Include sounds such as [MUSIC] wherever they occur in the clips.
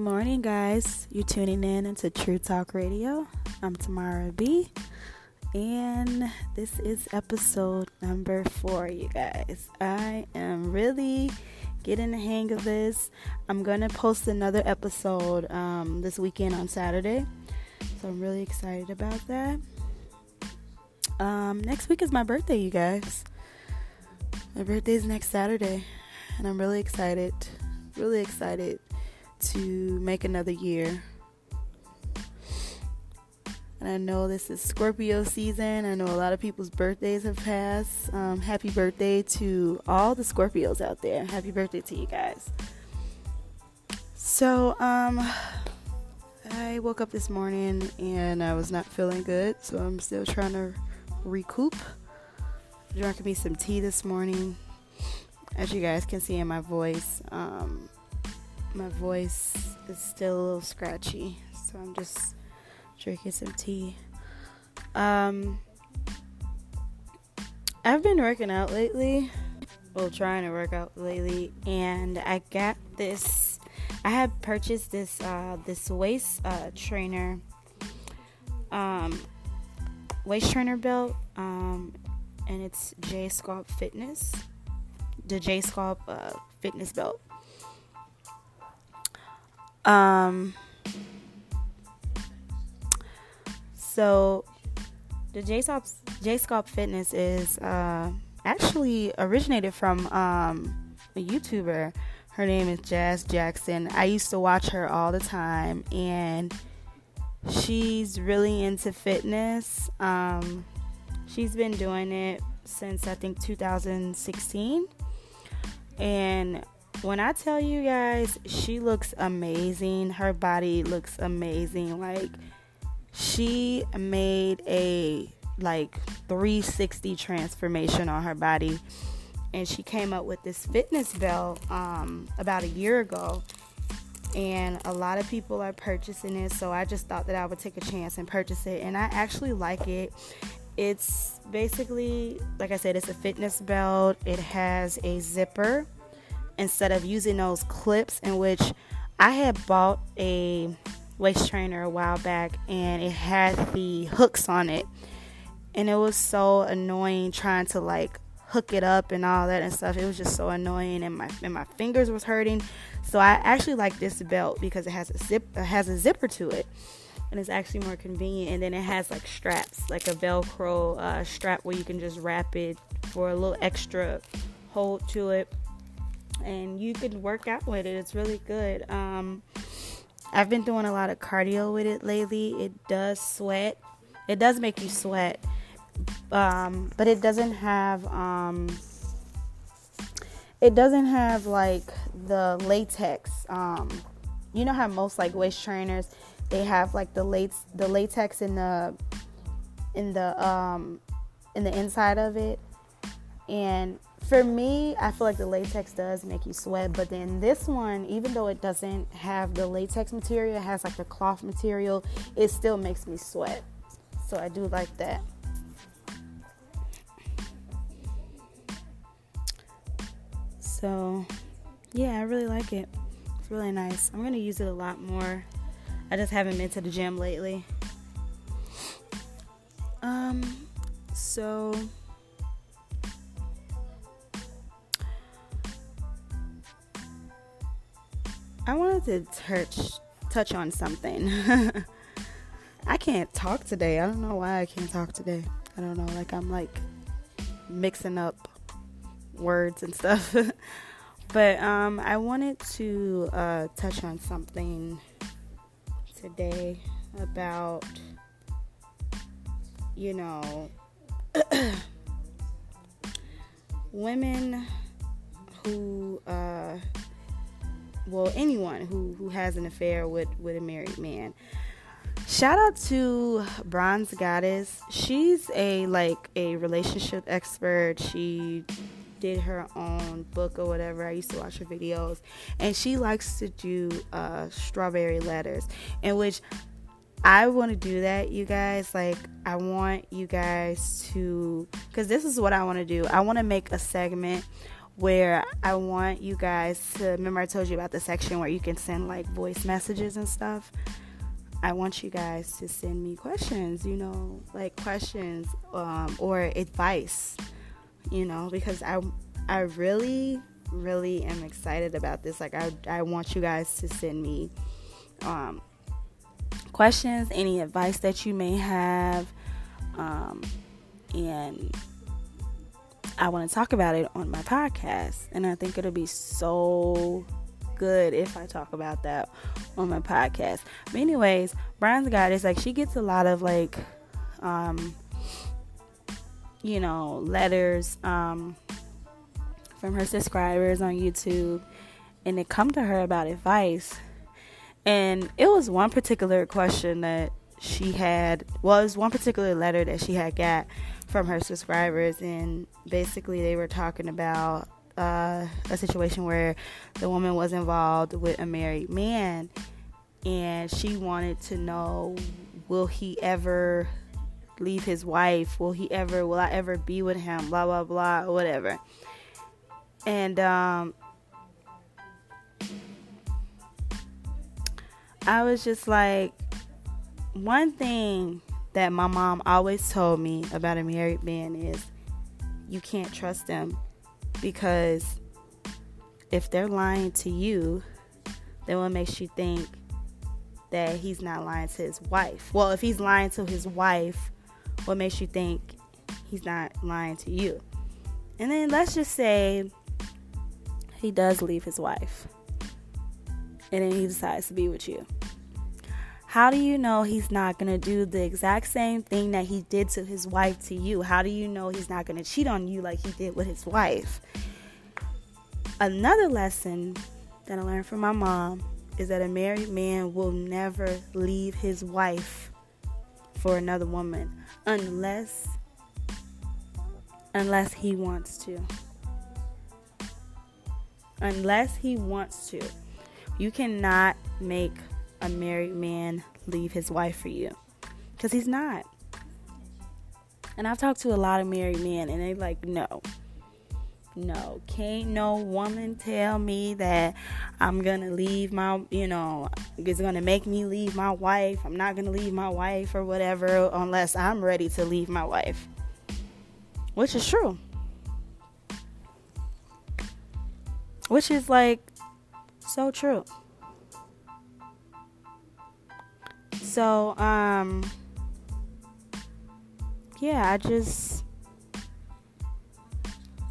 Good morning, guys. You're tuning in into True Talk Radio. I'm Tamara B, and this is episode number four, you guys. I am really getting the hang of this. I'm going to post another episode um, this weekend on Saturday, so I'm really excited about that. Um, next week is my birthday, you guys. My birthday is next Saturday, and I'm really excited. Really excited to make another year. And I know this is Scorpio season. I know a lot of people's birthdays have passed. Um, happy birthday to all the Scorpios out there. Happy birthday to you guys. So, um, I woke up this morning and I was not feeling good, so I'm still trying to recoup. Drinking me some tea this morning. As you guys can see in my voice, um, my voice is still a little scratchy, so I'm just drinking some tea. Um, I've been working out lately, well, trying to work out lately, and I got this. I had purchased this uh, this waist uh, trainer, um, waist trainer belt, um, and it's J Sculpt Fitness, the J Sculpt uh, Fitness belt. Um, so the J Sculpt Fitness is uh, actually originated from um, a YouTuber. Her name is Jazz Jackson. I used to watch her all the time, and she's really into fitness. Um, she's been doing it since I think 2016, and when I tell you guys, she looks amazing. Her body looks amazing. Like she made a like 360 transformation on her body. And she came up with this fitness belt um, about a year ago. And a lot of people are purchasing it so i just thought that i would take a chance and purchase it. And i actually like it. It's basically like i said it's a fitness belt. It has a zipper instead of using those clips in which I had bought a waist trainer a while back and it had the hooks on it. And it was so annoying trying to like hook it up and all that and stuff. It was just so annoying and my and my fingers was hurting. So I actually like this belt because it has a zip it has a zipper to it. And it's actually more convenient. And then it has like straps like a velcro uh, strap where you can just wrap it for a little extra hold to it and you can work out with it. It's really good. Um, I've been doing a lot of cardio with it lately. It does sweat. It does make you sweat, um, but it doesn't have. Um, it doesn't have like the latex. Um, you know how most like waist trainers they have like the latex the latex in the in the um in the inside of it and for me, I feel like the latex does make you sweat, but then this one, even though it doesn't have the latex material, it has like the cloth material, it still makes me sweat. So I do like that. So, yeah, I really like it. It's really nice. I'm going to use it a lot more. I just haven't been to the gym lately. Um, so I wanted to touch touch on something. [LAUGHS] I can't talk today. I don't know why I can't talk today. I don't know. Like I'm like mixing up words and stuff. [LAUGHS] but um, I wanted to uh, touch on something today about you know [CLEARS THROAT] women who uh, well anyone who who has an affair with with a married man. Shout out to bronze goddess. She's a like a relationship expert. She did her own book or whatever. I used to watch her videos. And she likes to do uh, strawberry letters in which I want to do that, you guys. Like, I want you guys to, because this is what I want to do. I want to make a segment where I want you guys to remember I told you about the section where you can send like voice messages and stuff. I want you guys to send me questions, you know, like questions um, or advice, you know, because I I really really am excited about this. Like I I want you guys to send me um, questions, any advice that you may have, um, and I want to talk about it on my podcast. And I think it'll be so good if I talk about that on my podcast. But anyways, Bronze Goddess, like she gets a lot of like um you know, letters um from her subscribers on YouTube and they come to her about advice. And it was one particular question that she had was one particular letter that she had got from her subscribers and basically they were talking about uh, a situation where the woman was involved with a married man and she wanted to know will he ever leave his wife? Will he ever will i ever be with him? Blah blah blah or whatever. And um i was just like one thing that my mom always told me about a married man is you can't trust them because if they're lying to you, then what makes you think that he's not lying to his wife? Well, if he's lying to his wife, what makes you think he's not lying to you? And then let's just say he does leave his wife and then he decides to be with you. How do you know he's not going to do the exact same thing that he did to his wife to you? How do you know he's not going to cheat on you like he did with his wife? Another lesson that I learned from my mom is that a married man will never leave his wife for another woman unless unless he wants to. Unless he wants to. You cannot make a married man leave his wife for you because he's not. And I've talked to a lot of married men, and they like, no, no, can't no woman tell me that I'm gonna leave my, you know, it's gonna make me leave my wife. I'm not gonna leave my wife or whatever unless I'm ready to leave my wife, which is true. Which is like so true. So, um, yeah, I just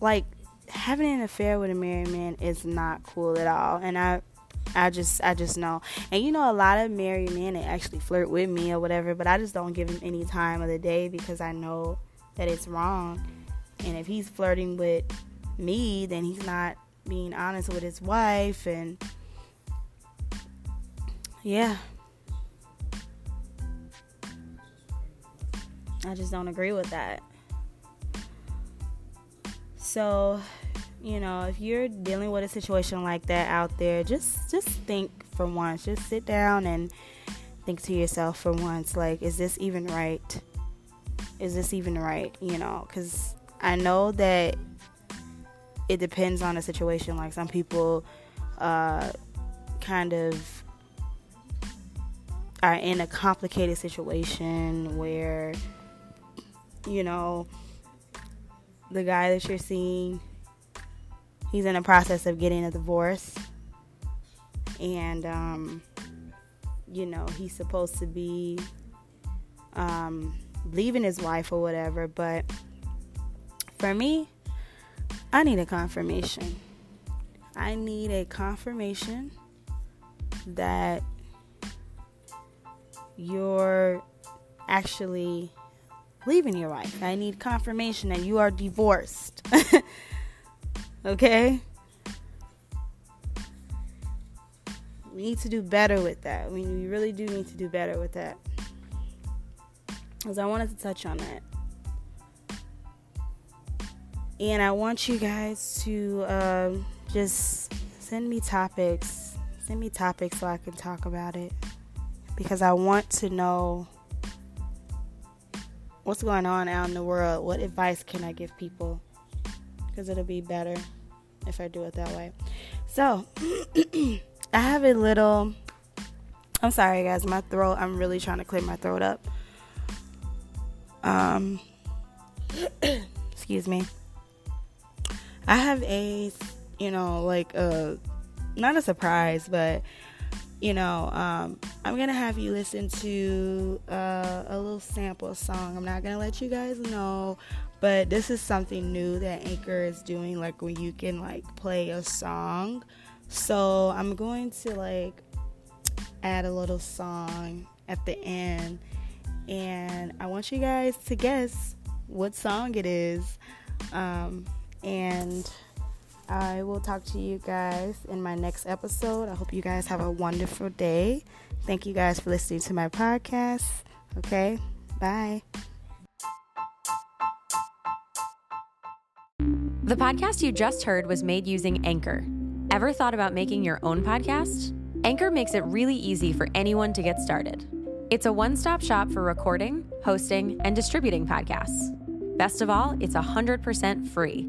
like having an affair with a married man is not cool at all, and I. I just I just know. And you know a lot of married men actually flirt with me or whatever, but I just don't give him any time of the day because I know that it's wrong. And if he's flirting with me, then he's not being honest with his wife and yeah, I just don't agree with that. So, you know, if you're dealing with a situation like that out there, just just think for once. Just sit down and think to yourself for once like is this even right? Is this even right, you know? Cuz I know that it depends on the situation like some people uh kind of are in a complicated situation where you know, the guy that you're seeing, he's in the process of getting a divorce. And, um, you know, he's supposed to be um, leaving his wife or whatever. But for me, I need a confirmation. I need a confirmation that you're actually leaving your wife. I need confirmation that you are divorced. [LAUGHS] okay? We need to do better with that. I mean, we really do need to do better with that. Because I wanted to touch on that. And I want you guys to um, just send me topics. Send me topics so I can talk about it. Because I want to know what's going on out in the world. What advice can I give people? Because it'll be better. if I do it that way. So, [CLEARS THROAT] I have a little. I'm sorry, guys. My throat. I'm really trying to clear my throat up. Um, [CLEARS THROAT] excuse me. I have a, you know, like a, not a surprise, but you know, um, I'm gonna have you listen to uh, a little sample song. I'm not gonna let you guys know, but this is something new that Anchor is doing, like when you can like play a song. So I'm going to like add a little song at the end, and I want you guys to guess what song it is. Um, and I will talk to you guys in my next episode. I hope you guys have a wonderful day. Thank you guys for listening to my podcast. Okay, bye. The podcast you just heard was made using Anchor. Ever thought about making your own podcast? Anchor makes it really easy for anyone to get started. It's a one stop shop for recording, hosting, and distributing podcasts. Best of all, it's 100% free.